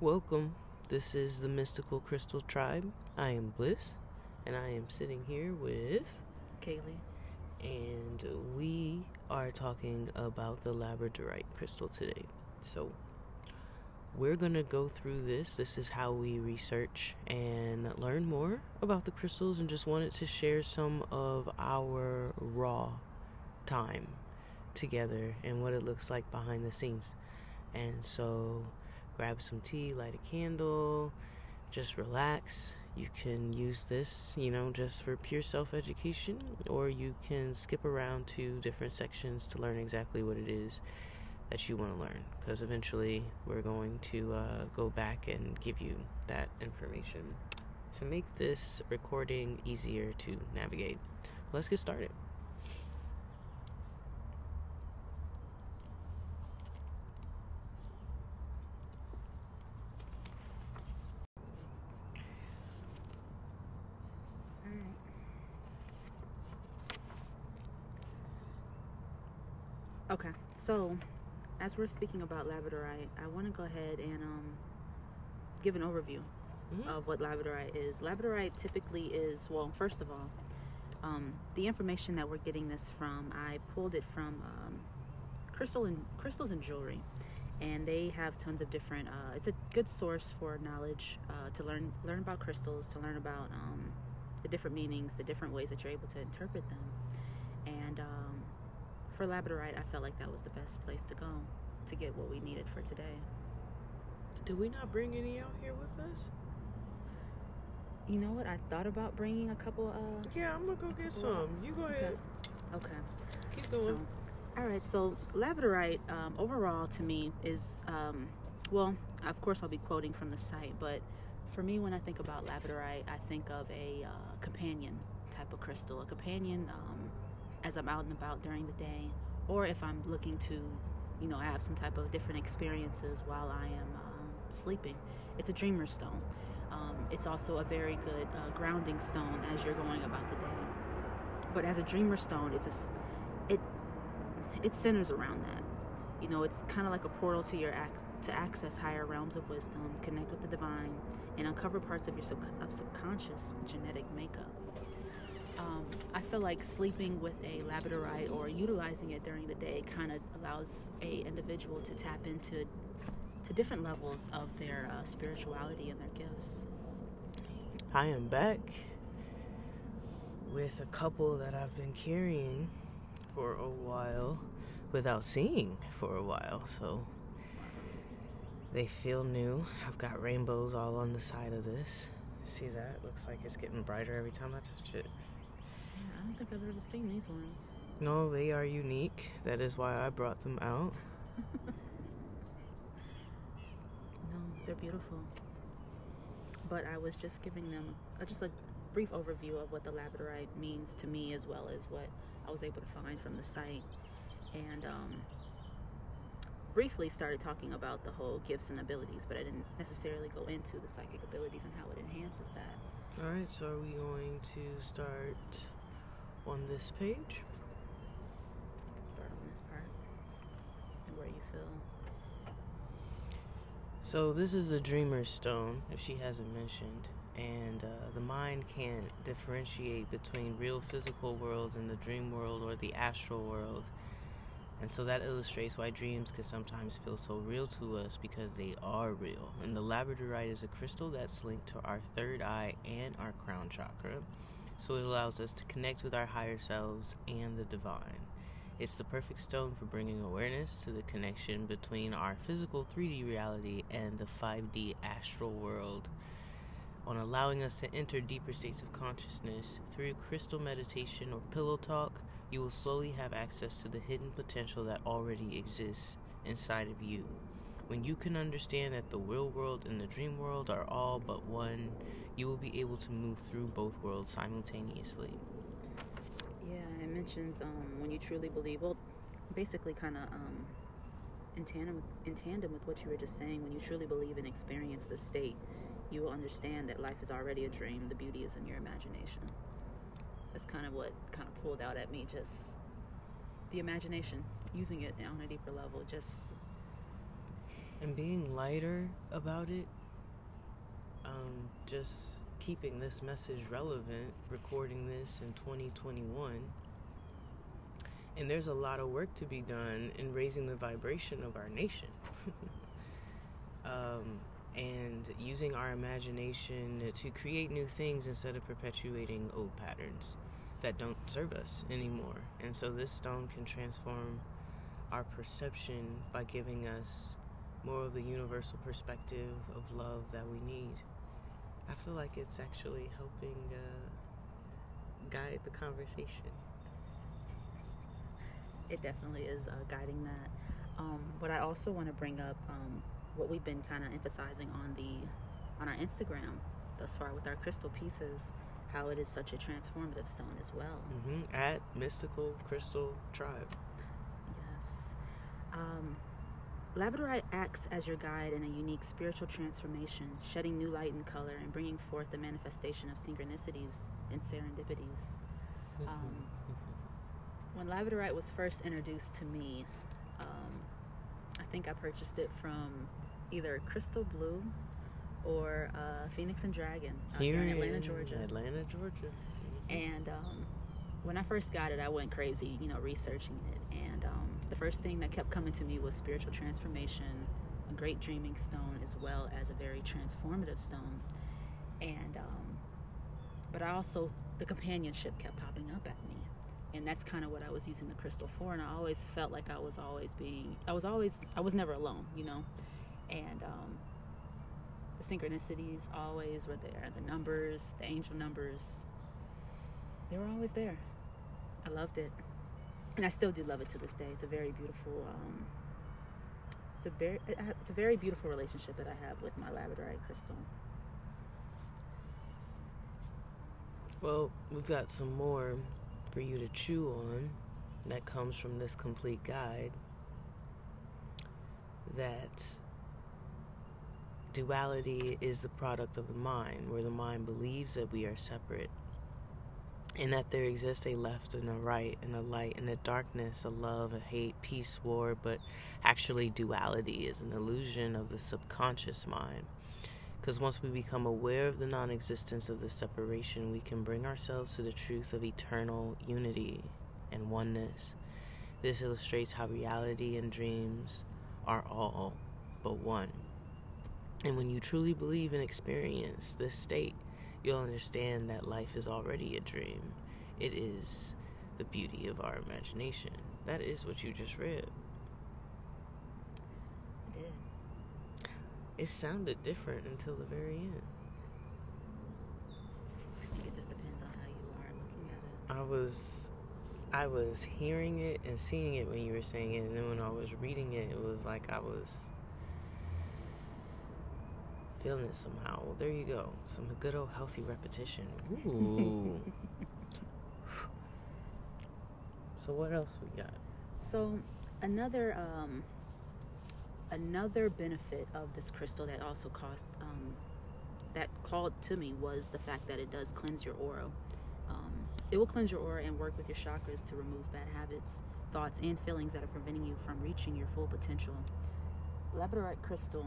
Welcome. This is the Mystical Crystal Tribe. I am Bliss, and I am sitting here with, Kalee. and we are talking about the labradorite crystal today. So, we're going to go through this. This is how we research and learn more about the crystals, and just wanted to share some of our raw time together and what it looks like behind the scenes. And so, grab some tea, light a candle, just relax. You can use this, you know, just for pure self education, or you can skip around to different sections to learn exactly what it is that you want to learn. Because eventually, we're going to uh, go back and give you that information to make this recording easier to navigate. Let's get started. Okay, so as we're speaking about labradorite, I want to go ahead and um, give an overview Mhm. of what labradorite is. Labradorite typically is, well, first of all, um, the information that we're getting this from, I pulled it from um, crystal and crystals and jewelry, and they have tons of different. Uh, it's a good source for knowledge uh, to learn learn about crystals, to learn about um, the different meanings, the different ways that you're able to interpret them, for labradorite, I felt like that was the best place to go to get what we needed for today. Did we not bring any out here with us? You know what? I thought about bringing a couple. Uh, Yeah, I'm gonna go get some. rocks. You go Okay. ahead. Okay. Keep going. So, all right. So labradorite, um, overall, to me, is um, well. Of course, I'll be quoting from the site, but for me, when I think about labradorite, I think of a uh, companion type of crystal, a companion um, as I'm out and about during the day, or if I'm looking to, you know, have some type of different experiences while I am um, sleeping. It's a dreamer stone. Um, it's also a very good uh, grounding stone as you're going about the day. But as a dreamer stone, it's a, it it centers around that. You know, it's kind of like a portal to your ac- to access higher realms of wisdom, connect with the divine, and uncover parts of your sub- subconscious genetic makeup. Um, I feel like sleeping with a labradorite or utilizing it during the day kind of allows a individual to tap into to different levels of their uh, spirituality and their gifts. I am back with a couple that I've been carrying for a while without seeing for a while, so they feel new. I've got rainbows all on the side of this. See that? Looks like it's getting brighter every time I touch it. Don't think I've ever seen these ones. No, they are unique. That is why I brought them out. No, they're beautiful. But I was just giving them uh, just a brief overview of what the labradorite means to me, as well as what I was able to find from the site, and um, briefly started talking about the whole gifts and abilities. But I didn't necessarily go into the psychic abilities and how it enhances that. All right, so are we going to start on this page? Start on this part and where you feel. So this is a dreamer's stone, if she hasn't mentioned, and uh, the mind can't differentiate between real physical world and the dream world or the astral world. And so that illustrates why dreams can sometimes feel so real to us because they are real. And the labradorite is a crystal that's linked to our third eye and our crown chakra. So it allows us to connect with our higher selves and the divine. It's the perfect stone for bringing awareness to the connection between our physical 3D reality and the 5D astral world, on allowing us to enter deeper states of consciousness through crystal meditation or pillow talk. You will slowly have access to the hidden potential that already exists inside of you. When you can understand that the real world and the dream world are all but one, you will be able to move through both worlds simultaneously. Yeah, it mentions um, when you truly believe. Well, basically, kind of um, in tandem with, in tandem with what you were just saying. When you truly believe and experience the state, you will understand that life is already a dream. The beauty is in your imagination. That's kind of what kind of pulled out at me. Just the imagination, using it on a deeper level. Just and being lighter about it. Um, just keeping this message relevant, recording this in 2021. And there's a lot of work to be done in raising the vibration of our nation. um, and using our imagination to create new things instead of perpetuating old patterns that don't serve us anymore. And so this stone can transform our perception by giving us more of the universal perspective of love that we need. I feel like it's actually helping uh, guide the conversation. It definitely is uh, guiding that. Um, but I also want to bring up um, what we've been kind of emphasizing on the on our Instagram thus far with our crystal pieces, how it is such a transformative stone as well. Mm-hmm. At Mystical Crystal Tribe. Yes. Um, Labradorite acts as your guide in a unique spiritual transformation, shedding new light and color and bringing forth the manifestation of synchronicities and serendipities. Mm-hmm. Um, when Labradorite was first introduced to me, um, I think I purchased it from either Crystal Blue or uh, Phoenix and Dragon here in Atlanta, Georgia. Atlanta, Georgia. And um, when I first got it, I went crazy, you know, researching it. The first thing that kept coming to me was spiritual transformation, a great dreaming stone, as well as a very transformative stone. And, um, but I also, the companionship kept popping up at me. And that's kind of what I was using the crystal for. And I always felt like I was always being, I was always, I was never alone, you know? And, um, the synchronicities always were there. The numbers, the angel numbers, they were always there. I loved it, and I still do love it to this day. It's a very beautiful. Um, it's a very it's a very beautiful relationship that I have with my labradorite crystal. Well, we've got some more for you to chew on that comes from this complete guide. That duality is the product of the mind, where the mind believes that we are separate and that there exists a left and a right and a light and a darkness, a love, a hate, peace, war, but actually duality is an illusion of the subconscious mind. Because once we become aware of the non existence of the separation, we can bring ourselves to the truth of eternal unity and oneness. This illustrates how reality and dreams are all but one. And when you truly believe and experience this state, you'll understand that life is already a dream. It is the beauty of our imagination. That is what you just read. I did. It sounded different until the very end. I think it just depends on how you are looking at it. I was I was hearing it and seeing it when you were saying it and then when I was reading it it was like I was feeling it somehow. Well, there you go. Some good old healthy repetition. Ooh. so what else we got? So another um, another benefit of this crystal that also cost um, that called to me was the fact that it does cleanse your aura. Um, it will cleanse your aura and work with your chakras to remove bad habits, thoughts, and feelings that are preventing you from reaching your full potential. Labradorite crystal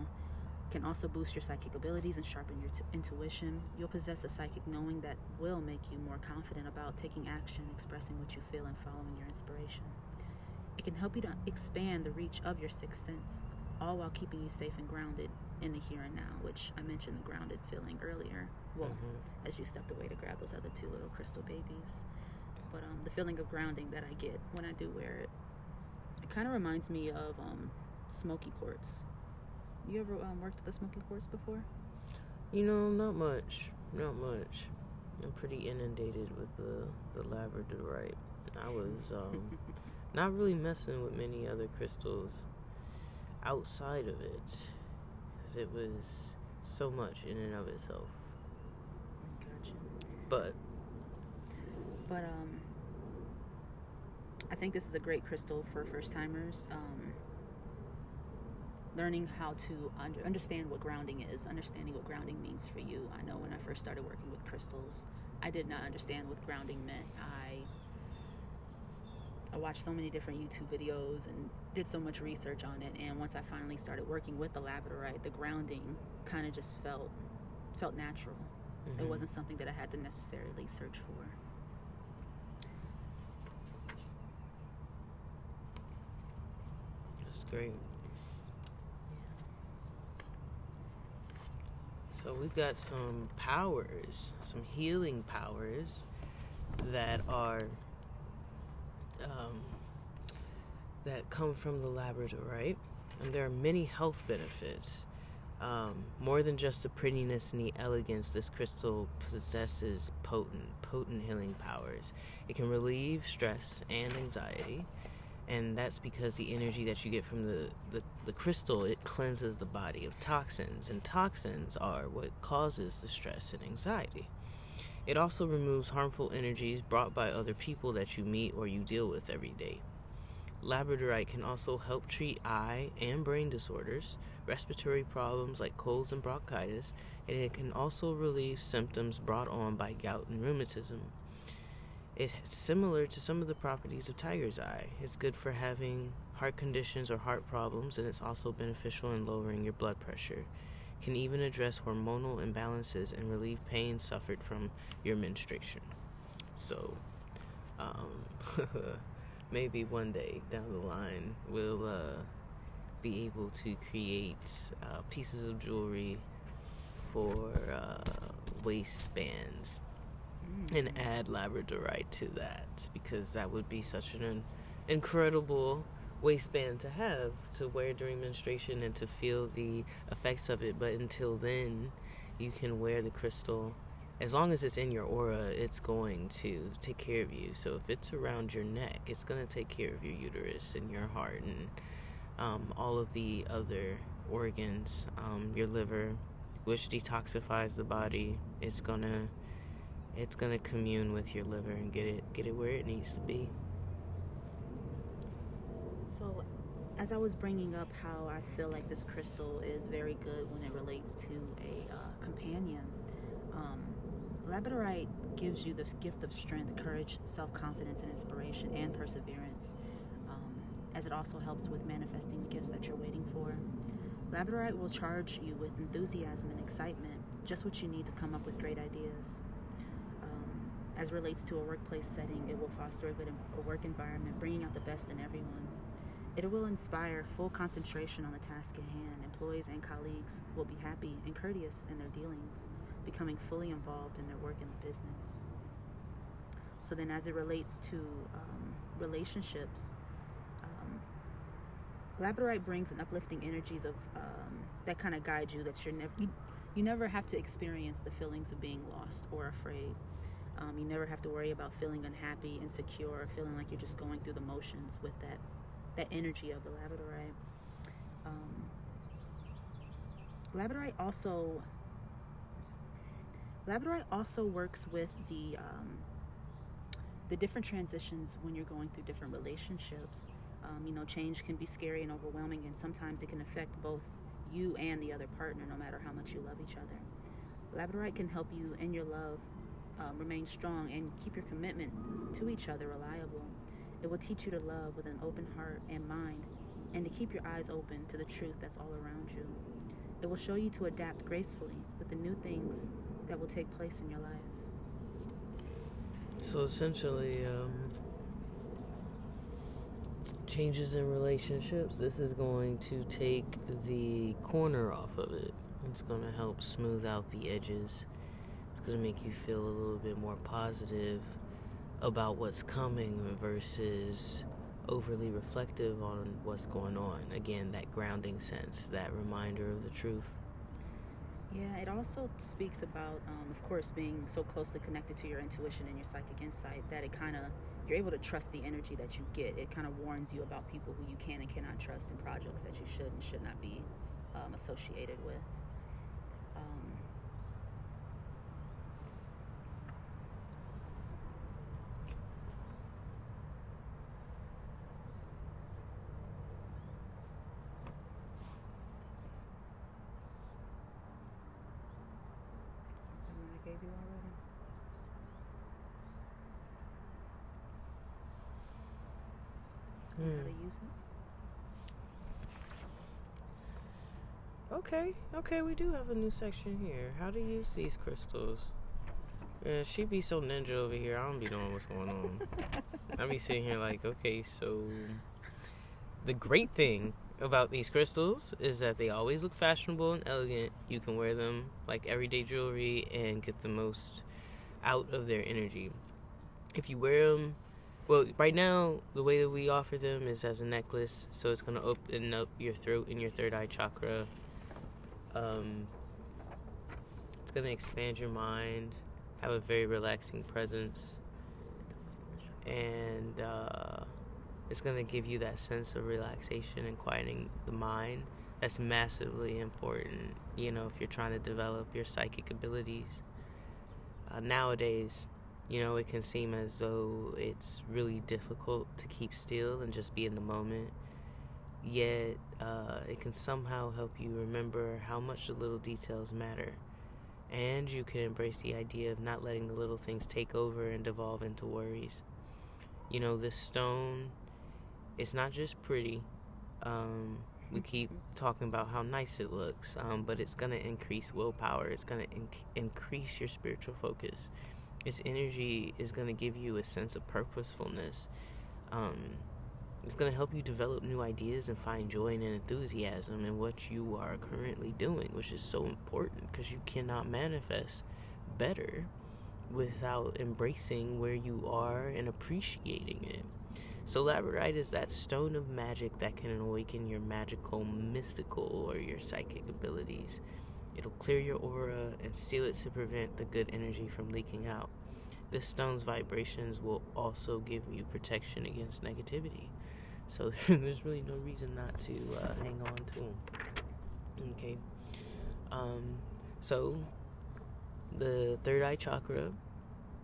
can also boost your psychic abilities and sharpen your t- intuition. You'll possess a psychic knowing that will make you more confident about taking action, expressing what you feel, and following your inspiration. It can help you to expand the reach of your sixth sense, all while keeping you safe and grounded in the here and now, which I mentioned the grounded feeling earlier. Well, Mhm. as you stepped away to grab those other two little crystal babies. But um, the feeling of grounding that I get when I do wear it, it kind of reminds me of um, smoky quartz. You ever um, worked with the smoky quartz before? You know, not much. Not much. I'm pretty inundated with the the labradorite. I was um, not really messing with many other crystals outside of it, because it was so much in and of itself. Gotcha. But But um, I think this is a great crystal for first timers. Um, learning how to under, understand what grounding is, understanding what grounding means for you. I know when I first started working with crystals, I did not understand what grounding meant. I I watched so many different YouTube videos and did so much research on it. And once I finally started working with the labradorite, the grounding kind of just felt felt natural. Mm-hmm. It wasn't something that I had to necessarily search for. That's great. So we've got some powers, some healing powers that are um, that come from the labradorite, and there are many health benefits. Um, more than just the prettiness and the elegance, this crystal possesses potent, potent healing powers. It can relieve stress and anxiety, and that's because the energy that you get from the, the, the crystal it cleanses the body of toxins, and toxins are what causes the stress and anxiety. It also removes harmful energies brought by other people that you meet or you deal with every day. Labradorite can also help treat eye and brain disorders, respiratory problems like colds and bronchitis, and it can also relieve symptoms brought on by gout and rheumatism. It's similar to some of the properties of tiger's eye. It's good for having heart conditions or heart problems, and it's also beneficial in lowering your blood pressure can even address hormonal imbalances and relieve pain suffered from your menstruation. So, um, maybe one day down the line, we'll uh, be able to create uh, pieces of jewelry for uh, waistbands. And add labradorite to that because that would be such an incredible waistband to have to wear during menstruation and to feel the effects of it. But until then, you can wear the crystal. As long as it's in your aura, it's going to take care of you. So if it's around your neck, it's going to take care of your uterus and your heart and um, all of the other organs, um, your liver, which detoxifies the body. It's gonna it's gonna commune with your liver and get it get it where it needs to be. So, as I was bringing up how I feel like this crystal is very good when it relates to a uh, companion, um, labradorite gives you this gift of strength, courage, self confidence, and inspiration, and perseverance, um, as it also helps with manifesting the gifts that you're waiting for. Labradorite will charge you with enthusiasm and excitement, just what you need to come up with great ideas. As relates to a workplace setting, it will foster a good work environment, bringing out the best in everyone. It will inspire full concentration on the task at hand. Employees and colleagues will be happy and courteous in their dealings, becoming fully involved in their work in the business. So, then as it relates to um, relationships, um, Labradorite brings an uplifting energies of um, that kind of guide you. That you're never you, you never have to experience the feelings of being lost or afraid. Um, you never have to worry about feeling unhappy, insecure, or feeling like you're just going through the motions with that that energy of the labradorite. Um, labradorite also labradorite also works with the um, the different transitions when you're going through different relationships. Um, you know, change can be scary and overwhelming, and sometimes it can affect both you and the other partner, no matter how much you love each other. Labradorite can help you in your love um, remain strong and keep your commitment to each other reliable. It will teach you to love with an open heart and mind and to keep your eyes open to the truth that's all around you. It will show you to adapt gracefully with the new things that will take place in your life. So essentially, um, changes in relationships, this is going to take the corner off of it. It's going to help smooth out the edges. Going to make you feel a little bit more positive about what's coming versus overly reflective on what's going on. Again, that grounding sense, that reminder of the truth. Yeah, it also speaks about, um, of course, being so closely connected to your intuition and your psychic insight that it kind of, you're able to trust the energy that you get. It kind of warns you about people who you can and cannot trust in projects that you should and should not be um, associated with. crazy already. Mm. How to use it? Okay, okay, we do have a new section here. How to use these crystals. Man, she be so ninja over here. I don't be knowing what's going on. I be sitting here like, okay, so the great thing about these crystals is that they always look fashionable and elegant you can wear them like everyday jewelry and get the most out of their energy. If you wear them, well, right now the way that we offer them is as a necklace, so it's gonna open up your throat and your third eye chakra. Um, it's gonna expand your mind, have a very relaxing presence, and uh, it's gonna give you that sense of relaxation and quieting the mind. That's massively important, you know, if you're trying to develop your psychic abilities. Uh, nowadays, you know, it can seem as though it's really difficult to keep still and just be in the moment. Yet, uh, it can somehow help you remember how much the little details matter. And you can embrace the idea of not letting the little things take over and devolve into worries. You know, this stone, it's not just pretty. Um, we keep talking about how nice it looks, um, but it's going to increase willpower. It's going to inc- increase your spiritual focus. Its energy is going to give you a sense of purposefulness. Um, it's going to help you develop new ideas and find joy and enthusiasm in what you are currently doing, which is so important because you cannot manifest better without embracing where you are and appreciating it. So, labradorite is that stone of magic that can awaken your magical, mystical, or your psychic abilities. It'll clear your aura and seal it to prevent the good energy from leaking out. This stone's vibrations will also give you protection against negativity. So there's really no reason not to uh, hang on to them. Okay. Um, so the third eye chakra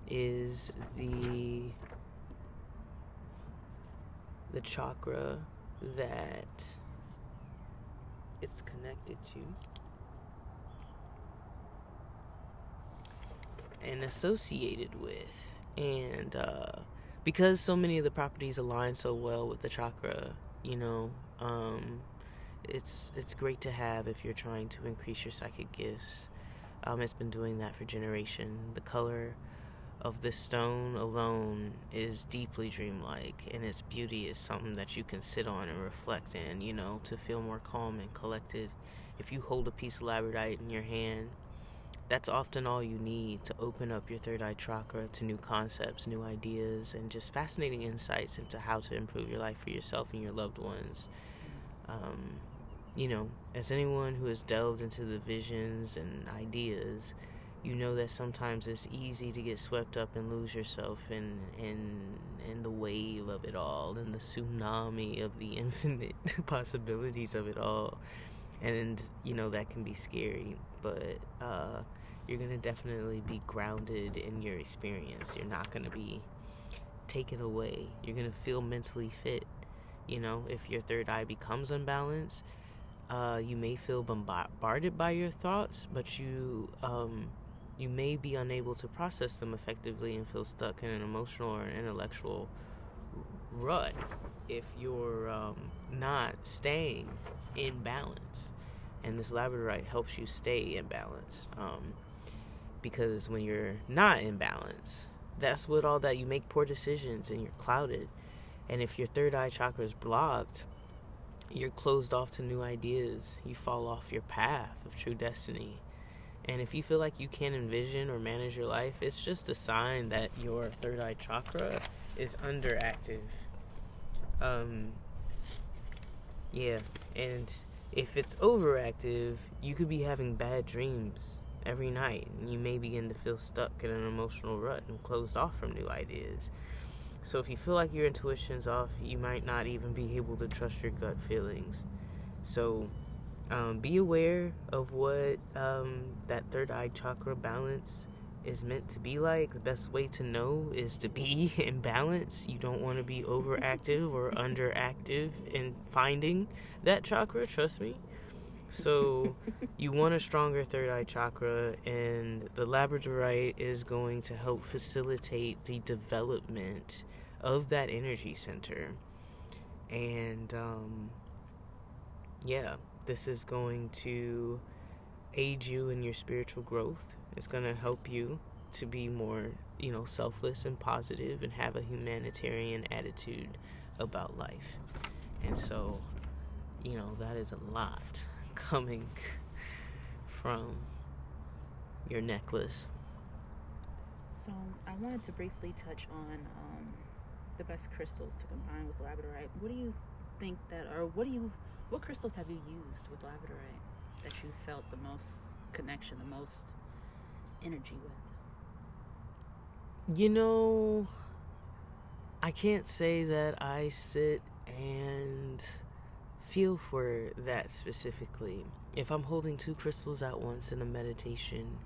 is the the chakra that it's connected to. And associated with. And uh, because so many of the properties align so well with the chakra you know um, it's it's great to have if you're trying to increase your psychic gifts. Um, it's been doing that for generation the color of this stone alone is deeply dreamlike and its beauty is something that you can sit on and reflect in you know to feel more calm and collected if you hold a piece of labradorite in your hand that's often all you need to open up your third eye chakra to new concepts, new ideas, and just fascinating insights into how to improve your life for yourself and your loved ones. Um, you know, as anyone who has delved into the visions and ideas, you know that sometimes it's easy to get swept up and lose yourself in in in the wave of it all, in the tsunami of the infinite possibilities of it all. And you know that can be scary, but uh, you're gonna definitely be grounded in your experience. You're not gonna be taken away. You're gonna feel mentally fit. You know, if your third eye becomes unbalanced, uh, you may feel bombarded by your thoughts, but you um, you may be unable to process them effectively and feel stuck in an emotional or an intellectual rut if you're um, not staying in balance. And this labradorite helps you stay in balance. Um, because when you're not in balance, that's what all that you make poor decisions and you're clouded. And if your third eye chakra is blocked, you're closed off to new ideas. You fall off your path of true destiny. And if you feel like you can't envision or manage your life, it's just a sign that your third eye chakra is underactive. Um, yeah, and if it's overactive, you could be having bad dreams every night, and you may begin to feel stuck in an emotional rut and closed off from new ideas. So, if you feel like your intuition's off, you might not even be able to trust your gut feelings. So, um, be aware of what um, that third eye chakra balance is meant to be like. The best way to know is to be in balance. You don't want to be overactive or underactive in finding that chakra, trust me. So, you want a stronger third eye chakra, and the labradorite is going to help facilitate the development of that energy center. And um, yeah, this is going to aid you in your spiritual growth. It's going to help you to be more, you know, selfless and positive and have a humanitarian attitude about life. And so, you know, that is a lot coming from your necklace. So I wanted to briefly touch on um, the best crystals to combine with labradorite. What do you think that, or what do you, what crystals have you used with labradorite that you felt the most connection, the most energy with? You know, I can't say that I sit and feel for that specifically. If I'm holding two crystals at once in a meditation,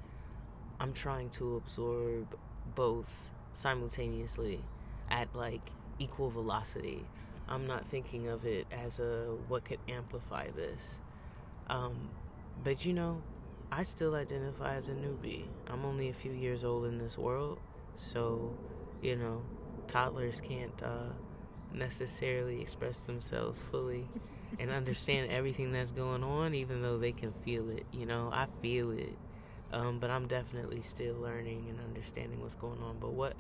I'm trying to absorb both simultaneously at like equal velocity. I'm not thinking of it as a what could amplify this. Um, but you know, I still identify as a newbie. I'm only a few years old in this world, so you know, toddlers can't uh, necessarily express themselves fully and understand everything that's going on, even though they can feel it. You know, I feel it, um, but I'm definitely still learning and understanding what's going on. But what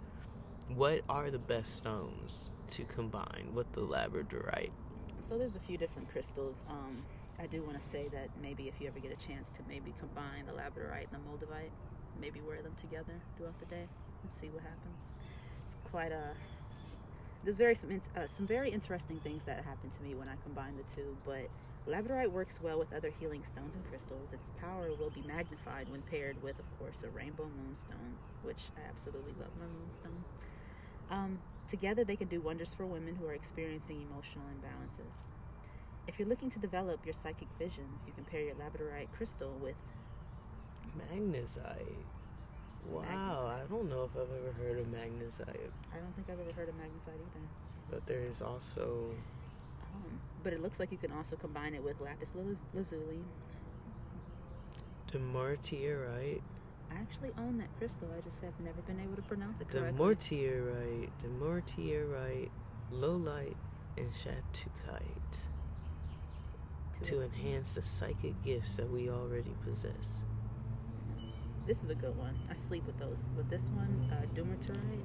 what are the best stones to combine with the labradorite? So there's a few different crystals. Um, I do want to say that maybe if you ever get a chance to maybe combine the labradorite and the moldavite, maybe wear them together throughout the day and see what happens. It's quite a there's very some uh, some very interesting things that happen to me when I combine the two. But labradorite works well with other healing stones and crystals. Its power will be magnified when paired with, of course, a rainbow moonstone, which I absolutely love my moonstone. Um, together, they can do wonders for women who are experiencing emotional imbalances. If you're looking to develop your psychic visions, you can pair your labradorite crystal with magnesite. Wow, magnesite. I don't know if I've ever heard of magnesite. I don't think I've ever heard of magnesite either. But there's also. Um, but it looks like you can also combine it with lapis lazuli. Demortierite. I actually own that crystal. I just have never been able to pronounce it correctly. Demortierite, demortierite, lowlight, and shattuckite. To, to enhance the psychic gifts that we already possess. This is a good one. I sleep with those. With this one, uh, Dumerterite.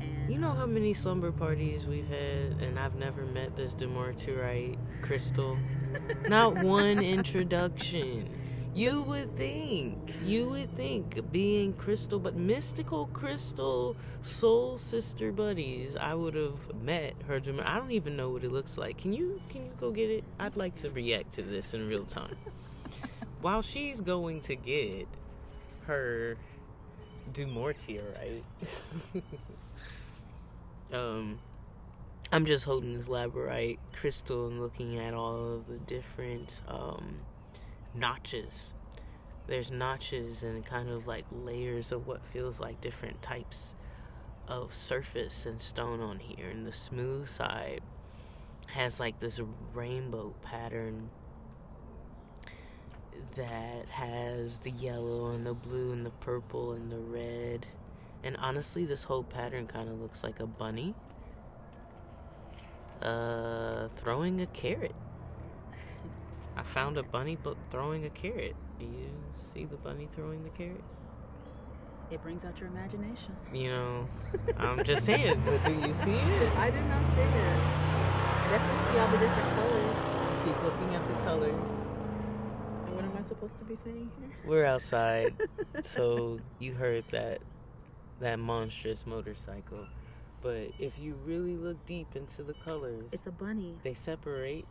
And, you know how many slumber parties we've had, and I've never met this Dumortierite crystal? Not one introduction. You would think, you would think, being crystal, but mystical crystal soul sister buddies, I would have met her. I don't even know what it looks like. Can you can you go get it? I'd like to react to this in real time. While she's going to get her Dumortierite. um, I'm just holding this labradorite crystal and looking at all of the different um, notches. There's notches and kind of like layers of what feels like different types of surface and stone on here. And the smooth side has like this rainbow pattern that has the yellow and the blue and the purple and the red. And honestly, this whole pattern kind of looks like a bunny uh, throwing a carrot. I found a bunny but throwing a carrot. Do you see the bunny throwing the carrot? It brings out your imagination. You know, I'm just saying, but do you see it? I do not see it. I definitely see all the different colors. Keep looking at the colors And what am I supposed to be saying here? We're outside, so you heard that that monstrous motorcycle. But if you really look deep into the colors, it's a bunny. They separate,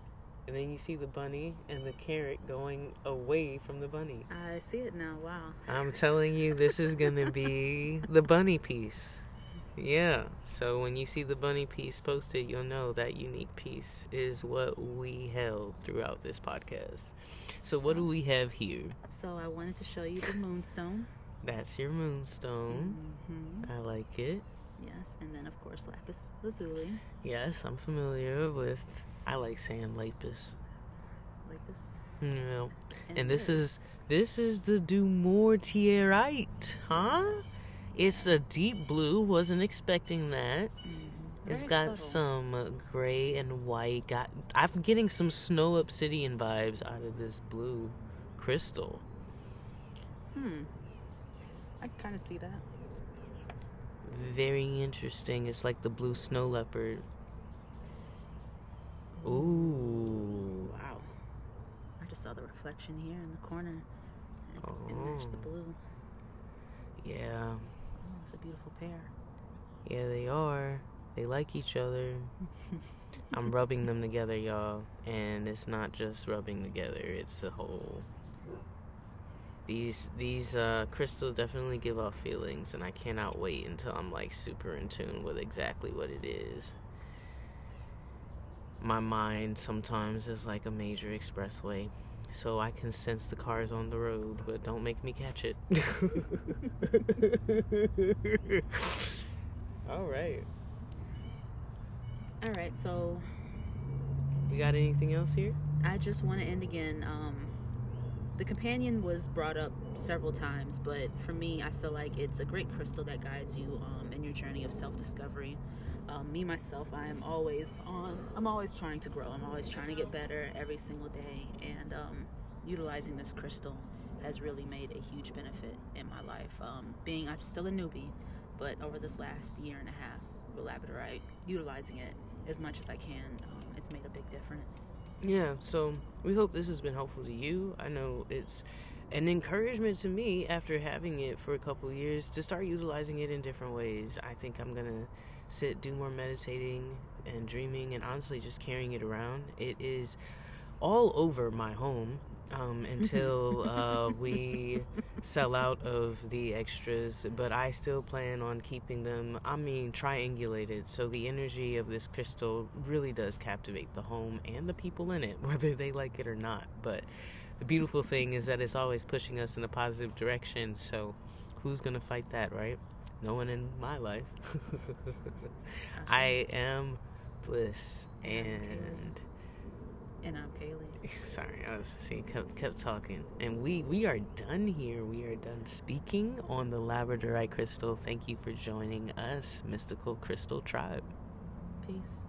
and then you see the bunny and the carrot going away from the bunny. I see it now. Wow. I'm telling you, this is gonna be the bunny piece. Yeah. So when you see the bunny piece posted, you'll know that unique piece is what we held throughout this podcast. So, so what do we have here? So I wanted to show you the moonstone. That's your moonstone. Mm-hmm. I like it. Yes, and then of course lapis lazuli. Yes, I'm familiar with. I like saying lapis. Lapis. And, and this is this is the Dumortierite, huh? It's a deep blue. Wasn't expecting that. Mm-hmm. It's got subtle. some gray and white. Got I'm getting some snow obsidian vibes out of this blue crystal. Hmm. I kind of see that. Very interesting. It's like the blue snow leopard. Ooh. Wow. I just saw the reflection here in the corner. And it matched the Oh. blue. Yeah. Oh, it's a beautiful pair. Yeah, they are. They like each other. I'm rubbing them together, y'all, and it's not just rubbing together; it's a whole. These these uh, crystals definitely give off feelings, and I cannot wait until I'm like super in tune with exactly what it is. My mind sometimes is like a major expressway, so I can sense the cars on the road, but don't make me catch it. All right. All right, so You got anything else here? I just want to end again. Um, the companion was brought up several times, but for me, I feel like it's a great crystal that guides you um, in your journey of self-discovery. Um, me myself, I am always on. I'm always trying to grow. I'm always trying to get better every single day, and um, utilizing this crystal has really made a huge benefit in my life. Um, being I'm still a newbie, but over this last year and a half with labradorite, utilizing it as much as I can, um, it's made a big difference. Yeah, so we hope this has been helpful to you. I know it's an encouragement to me after having it for a couple years to start utilizing it in different ways. I think I'm to sit, do more meditating and dreaming, and honestly just carrying it around. It is all over my home um, until uh, we sell out of the extras, but I still plan on keeping them, I mean, triangulated. So the energy of this crystal really does captivate the home and the people in it, whether they like it or not. But the beautiful thing is that it's always pushing us in a positive direction. So who's going to fight that, right? No one in my life. I am Bliss and And I'm Kalee. sorry, I was see kept kept talking, and we we are done here. We are done speaking on the Labradorite crystal. Thank you for joining us, Mystical Crystal Tribe. Peace.